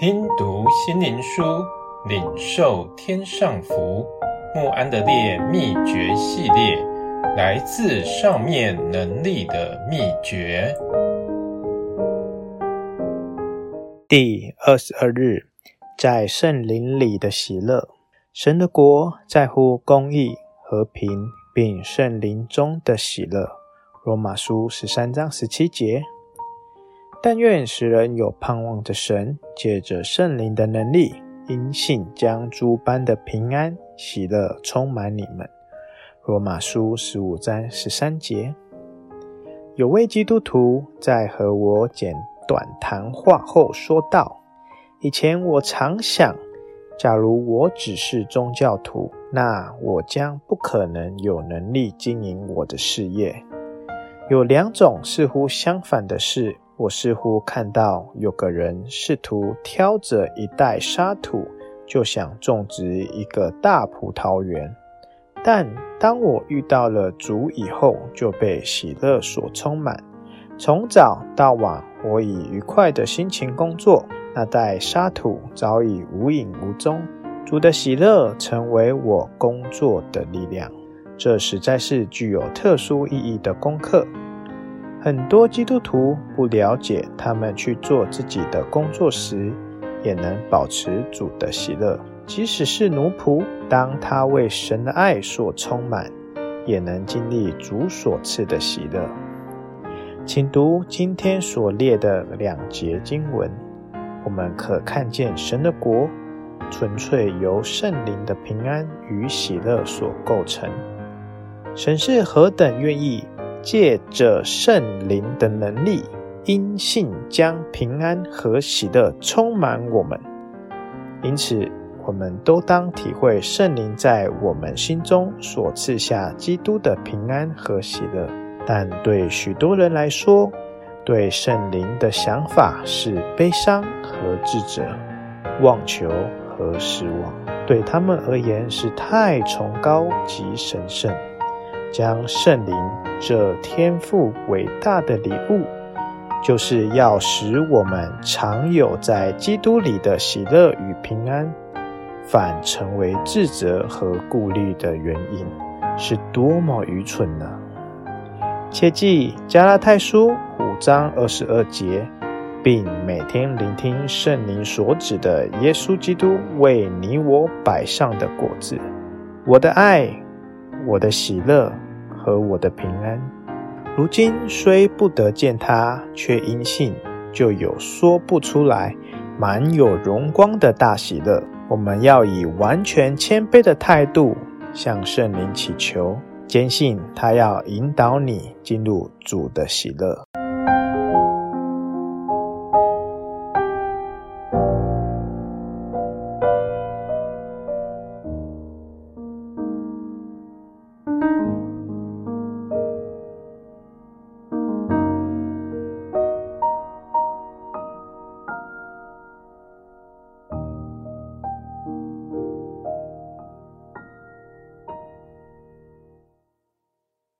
听读心灵书，领受天上福。穆安德烈秘诀系列，来自上面能力的秘诀。第二十二日，在圣灵里的喜乐。神的国在乎公义、和平，并圣灵中的喜乐。罗马书十三章十七节。但愿使人有盼望的神，借着圣灵的能力，因信将诸般的平安、喜乐充满你们。罗马书十五章十三节。有位基督徒在和我简短谈话后说道：“以前我常想，假如我只是宗教徒，那我将不可能有能力经营我的事业。有两种似乎相反的事。”我似乎看到有个人试图挑着一袋沙土，就想种植一个大葡萄园。但当我遇到了主以后，就被喜乐所充满。从早到晚，我以愉快的心情工作，那袋沙土早已无影无踪。主的喜乐成为我工作的力量，这实在是具有特殊意义的功课。很多基督徒不了解，他们去做自己的工作时，也能保持主的喜乐。即使是奴仆，当他为神的爱所充满，也能经历主所赐的喜乐。请读今天所列的两节经文，我们可看见神的国纯粹由圣灵的平安与喜乐所构成。神是何等愿意借着圣灵的能力，因信将平安和喜乐充满我们。因此，我们都当体会圣灵在我们心中所赐下基督的平安和喜乐。但对许多人来说，对圣灵的想法是悲伤和自责、妄求和失望。对他们而言，是太崇高及神圣。将圣灵这天赋伟大的礼物，就是要使我们常有在基督里的喜乐与平安，反成为自责和顾虑的原因，是多么愚蠢呢？切记加拉太书五章二十二节，并每天聆听圣灵所指的耶稣基督为你我摆上的果子，我的爱。我的喜乐和我的平安，如今虽不得见他，却因信就有说不出来、满有荣光的大喜乐。我们要以完全谦卑的态度向圣灵祈求，坚信他要引导你进入主的喜乐。